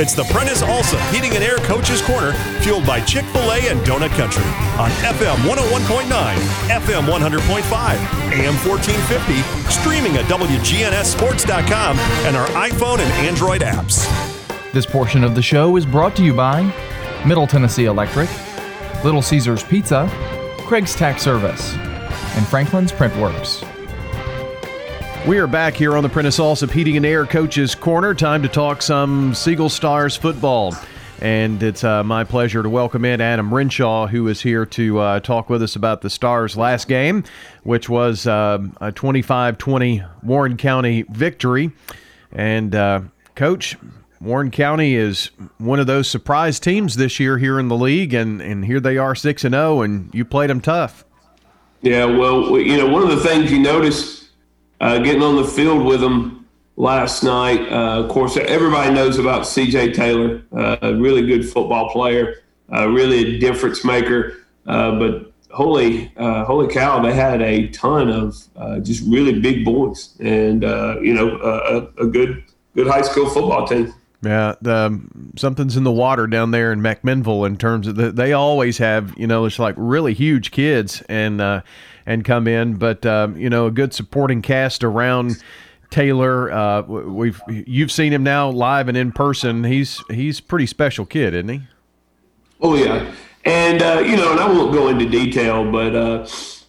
It's the Prentice Allsup Heating and Air Coaches Corner, fueled by Chick fil A and Donut Country on FM 101.9, FM 100.5, AM 1450, streaming at WGNSSports.com, and our iPhone and Android apps. This portion of the show is brought to you by Middle Tennessee Electric, Little Caesars Pizza, Craig's Tax Service, and Franklin's Printworks. We are back here on the Prentice Allsup Heating and Air Coaches Corner. Time to talk some Siegel Stars football. And it's uh, my pleasure to welcome in Adam Renshaw, who is here to uh, talk with us about the Stars' last game, which was uh, a 25 20 Warren County victory. And, uh, Coach, Warren County is one of those surprise teams this year here in the league, and, and here they are 6 and 0, and you played them tough. Yeah, well, you know, one of the things you notice uh, getting on the field with them last night. Uh, of course, everybody knows about C.J. Taylor, uh, a really good football player, uh, really a difference maker. Uh, but holy, holy cow, they had a ton of just really big boys, and you know, a, a, good, good high school football team. Yeah, the, um, something's in the water down there in McMinnville in terms of the, they always have, you know, it's like really huge kids, and and come in. But um, you know, a good supporting cast around Taylor. Uh, we've you've seen him now live and in person. He's he's pretty special kid, isn't he? Oh yeah, and uh, you know, and I won't go into detail, but. Uh,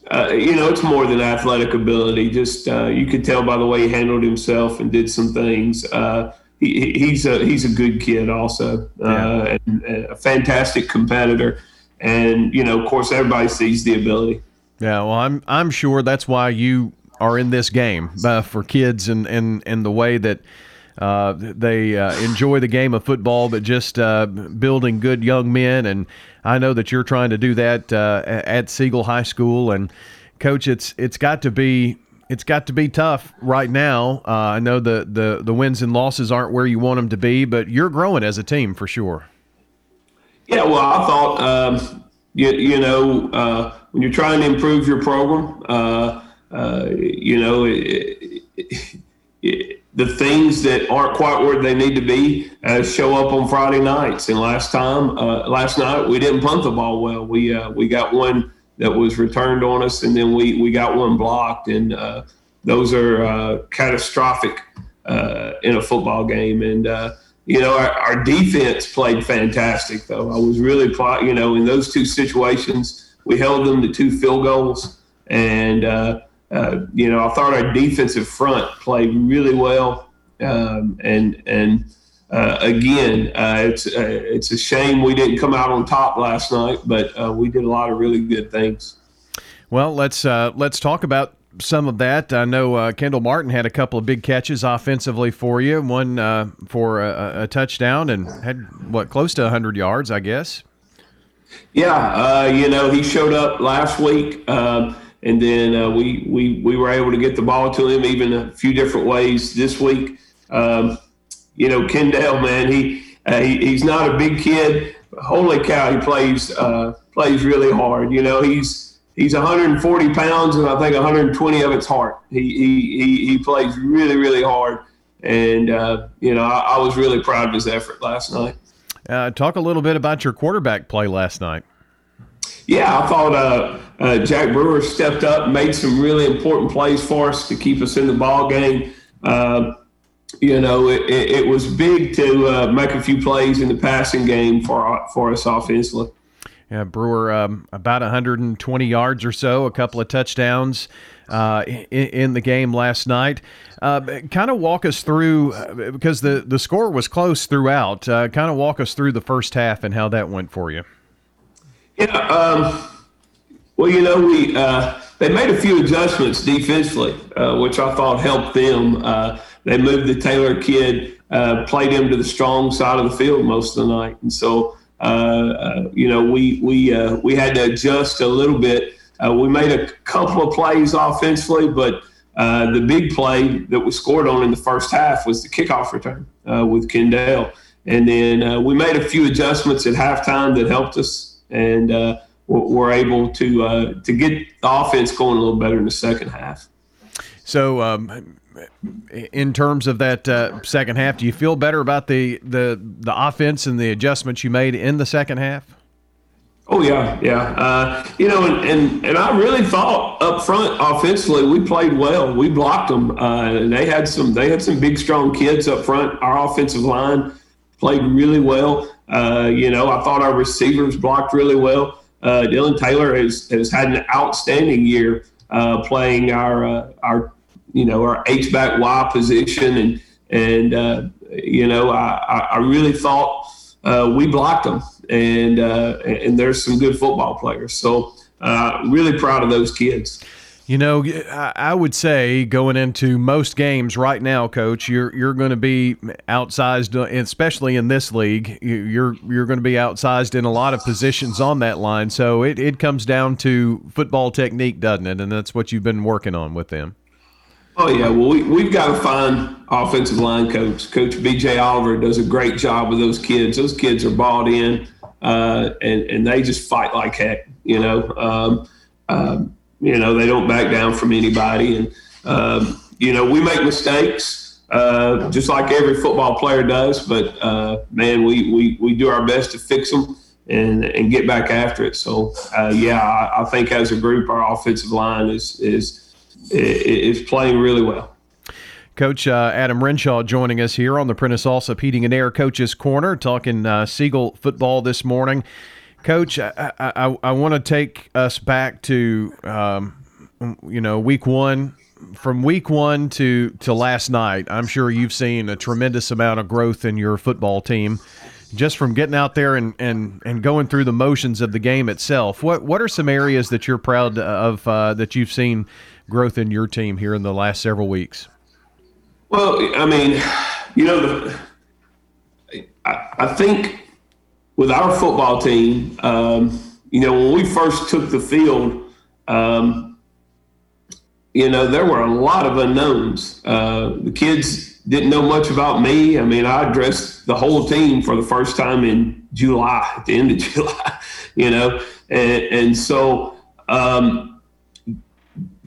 uh, you know, it's more than athletic ability. Just uh, you could tell by the way he handled himself and did some things. Uh, he, he's a he's a good kid, also, uh, yeah. and, and, a fantastic competitor. And you know, of course, everybody sees the ability. Yeah, well, I'm I'm sure that's why you are in this game uh, for kids and and and the way that. Uh, they uh, enjoy the game of football, but just uh, building good young men. And I know that you're trying to do that uh, at Siegel High School. And coach, it's it's got to be it's got to be tough right now. Uh, I know the, the the wins and losses aren't where you want them to be, but you're growing as a team for sure. Yeah, well, I thought um, you, you know, uh, when you're trying to improve your program, uh, uh, you know, it, it, it, the things that aren't quite where they need to be uh, show up on Friday nights. And last time, uh, last night, we didn't punt the ball well. We uh, we got one that was returned on us, and then we we got one blocked, and those are catastrophic in a football game. And you know, our, our, defense played fantastic, though. I was really, you know, in those two situations, we held them to two field goals. And, uh, uh, you know, I thought our defensive front played really well. Um, and, and, uh, again, uh, it's uh, it's a shame we didn't come out on top last night, but uh, we did a lot of really good things. Well, let's let's talk about some of that. I know uh, Kendall Martin had a couple of big catches offensively for you, one uh, for a, a, touchdown and had, what, close to 100 yards, I guess? Yeah, uh, you know, he showed up last week, um, and then uh, we, we, we were able to get the ball to him even a few different ways this week. Um, you know, Kendall, man, he, uh, he, he's not a big kid. Holy cow, he plays uh, plays really hard. You know, he's he's 140 pounds, and I think 120 of it's heart. He he he, he plays really really hard, and uh, you know I, I, was really proud of his effort last night. Uh, talk a little bit about your quarterback play last night. Yeah, I thought uh, uh Jack Brewer stepped up, made some really important plays for us to keep us in the ball game. Uh, you know, it, it, was big to uh, make a few plays in the passing game for for us offensively. Yeah, Brewer um, about 120 yards or so, a couple of touchdowns uh, in, in, the game last night. Uh, kind of walk us through uh, because the the score was close throughout. Uh, kind of walk us through the first half and how that went for you. Yeah, um, well, you know, we uh, they made a few adjustments defensively, uh, which I thought helped them. They moved the Taylor kid, played him to the strong side of the field most of the night, and so. Uh, uh, you know, we we uh, we had to adjust a little bit. we made a couple of plays offensively, but the big play that we scored on in the first half was the kickoff return with Kendall. And then we made a few adjustments at halftime that helped us, and we're able to to get the offense going a little better in the second half. So um, in terms of that uh, second half, do you feel better about the, the the offense and the adjustments you made in the second half? Oh yeah, yeah. Uh, you know, and, and and I really thought up front offensively we played well. We blocked them. Uh, and they had some they had some big strong kids up front. Our offensive line played really well. Uh, you know, I thought our receivers blocked really well. Uh, Dylan Taylor has has had an outstanding year uh, playing our our you know our H back Y position and and you know I I really thought we blocked them and uh, and there's some good football players. So uh, really proud of those kids. You know, I would say going into most games right now, Coach, you're you're going to be outsized, especially in this league. You're you're going to be outsized in a lot of positions on that line. So it, it comes down to football technique, doesn't it? And that's what you've been working on with them. Oh yeah, well we we've got to find offensive line coach. Coach BJ Oliver does a great job with those kids. Those kids are bought in uh, and and they just fight like heck. You know, um, um, you know they don't back down from anybody, and um, you know we make mistakes. Uh, just like every football player does, but uh, man, we, we, we do our best to fix them and and get back after it. So uh, yeah, I, I, think as a group, our offensive line is is is playing really well. Coach uh, Adam Renshaw joining us here on the Prentice Allsup Heating and Air Coaches Corner, talking uh, Siegel football this morning. Coach, I, I, I want to take us back to, um, you know, week one. From week one to, to last night, I'm sure you've seen a tremendous amount of growth in your football team just from getting out there and, and, and going through the motions of the game itself. What what are some areas that you're proud of uh, that you've seen growth in your team here in the last several weeks? Well, I mean, you know, the, I, I, think with our football team, um, you know, when we first took the field, um, you know, there were a lot of unknowns. Uh, the kids didn't know much about me. I mean, I addressed the whole team for the first time in July, at the end of July, you know, and, and so. Um,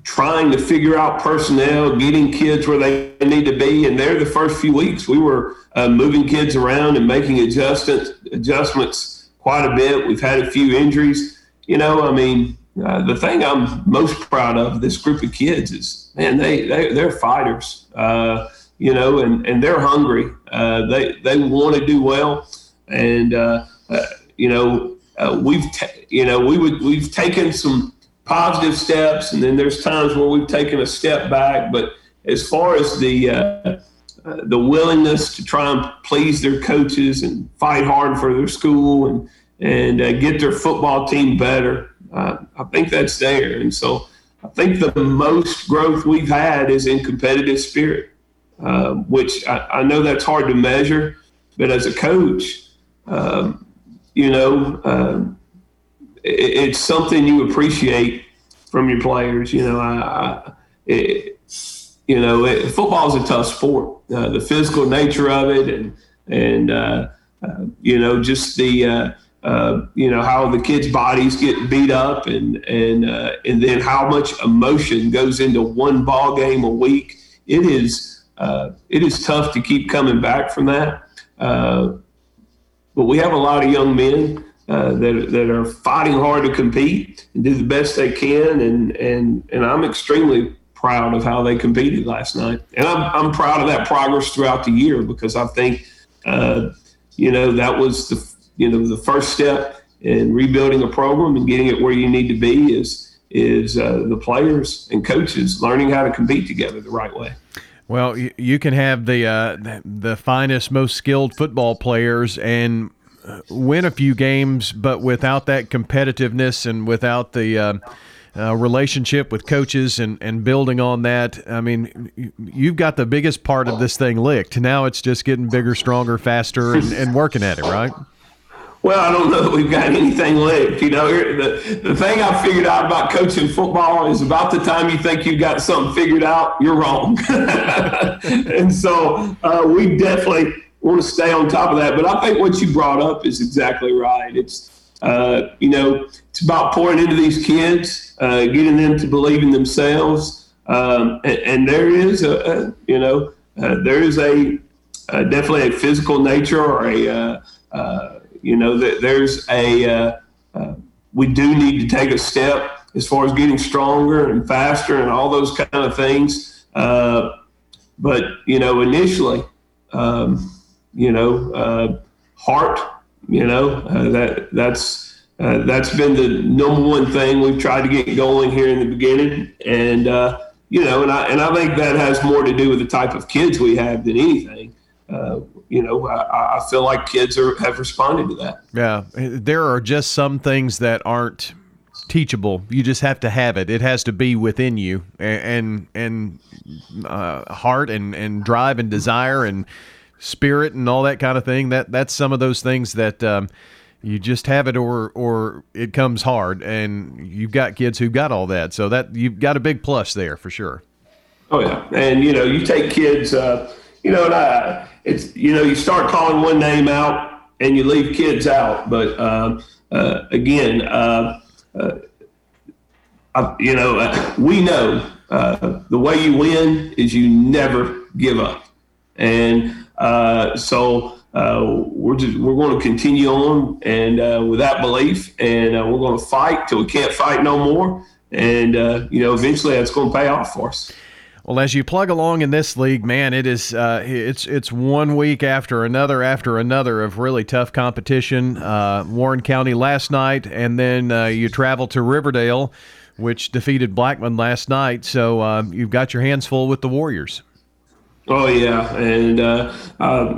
trying to figure out personnel, getting kids where they need to be. And there, the first few weeks, we were uh, moving kids around and making adjustments adjustments quite a bit. We've had a few injuries. You know, I mean, uh, the thing I'm most proud of this group of kids is, man, they, they they're fighters. Uh, you know, and, and they're hungry. Uh, they they want to do well, and uh, uh, you know, we've t- you know we would we've taken some positive steps, and then there's times where we've taken a step back. But as far as the uh, uh, the willingness to try and please their coaches and fight hard for their school and and uh, get their football team better, uh, I think that's there. And so I think the most growth we've had is in competitive spirit, um, which I, I, know that's hard to measure, but as a coach, um, you know. Um, it's something you appreciate from your players. You know, I, I it, you know, it, football is a tough sport. Uh, the physical nature of it, and and uh, uh, you know, just the uh, uh, you know how the kids' bodies get beat up, and and uh, and then how much emotion goes into one ball game a week. It is it is tough to keep coming back from that. but we have a lot of young men uh, that, that are fighting hard to compete and do the best they can. And, and, and I'm extremely proud of how they competed last night. And I'm, I'm proud of that progress throughout the year because I think, uh, you know, that was the, you know, the first step in rebuilding a program and getting it where you need to be is, is uh, the players and coaches learning how to compete together the right way. Well, you can have the uh, the finest, most skilled football players, and win a few games, but without that competitiveness and without the uh, uh, relationship with coaches and, and building on that, I mean, you've got the biggest part of this thing licked. Now it's just getting bigger, stronger, faster, and, and working at it, right? Well, I don't know that we've got anything left. You know, the, the thing I figured out about coaching football is about the time you think you've got something figured out, you're wrong. and so uh, we definitely want to stay on top of that. But I think what you brought up is exactly right. It's uh, you know it's about pouring into these kids, uh, getting them to believe in themselves, um, and, and, there is a, a you know uh, there is a, a, definitely a physical nature or a uh, uh, you know that there's a uh, uh, we do need to take a step as far as getting stronger and faster and all those kind of things. but you know initially, um, you know heart, you know that that's. Uh, that's been the number one thing we've tried to get going here in the beginning, and uh, you know, and I and I think that has more to do with the type of kids we have than anything. Uh, you know, I, I, feel like kids are have responded to that. Yeah, there are just some things that aren't teachable. You just have to have it. It has to be within you, and and, and uh, heart and and drive and desire and spirit and all that kind of thing. That that's some of those things that. Um, you just have it or or it comes hard and you've got kids who've got all that so that you've got a big plus there for sure oh yeah and you know you take kids uh, you know I, it's you know you start calling one name out and you leave kids out but uh, uh, again uh, uh, you know uh, we know the way you win is you never give up and so uh, we're just we're going to continue on and uh, with that belief, and uh, we're going to fight till we can't fight no more, and uh, you know eventually that's going to pay off for us. Well, as you plug along in this league, man, it is uh, it's it's one week after another after another of really tough competition. Uh, Warren County last night, and then you travel to Riverdale, which defeated Blackman last night. So you've got your hands full with the Warriors. Oh yeah, and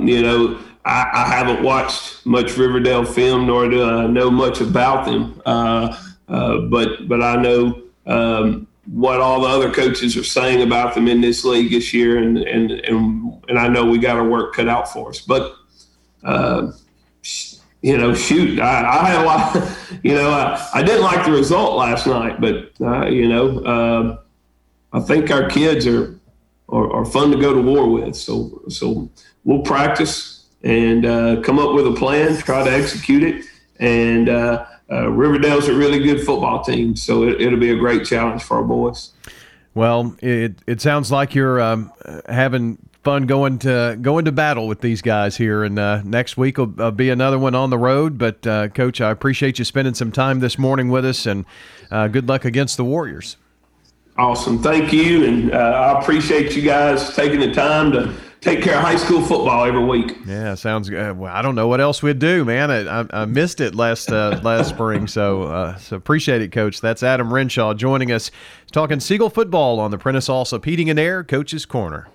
you know I, I, haven't watched much Riverdale film, nor do I know much about them. Uh, uh, but but I know um, what all the other coaches are saying about them in this league this year, and and and, and I know we got our work cut out for us. But uh, you know, shoot, I, I, had a lot. You know, I, I didn't like the result last night, but uh, you know, um, I think our kids are, are are fun to go to war with. So so we'll practice and uh, come up with a plan, try to execute it. And uh, uh, Riverdale's a really good football team, so it, will be a great challenge for our boys. Well, it it sounds like you're um, having fun going to going to battle with these guys here, and uh, next week will uh, be another one on the road. But uh, Coach, I appreciate you spending some time this morning with us, and good luck against the Warriors. Awesome, thank you, and I appreciate you guys taking the time to take care of high school football every week. Yeah, sounds good. Well, I don't know what else we'd do, man. I, I, I missed it last uh, last spring, so uh, so appreciate it, Coach. That's Adam Renshaw joining us, talking Siegel football on the Prentice Allsup Heating and Air Coach's Corner.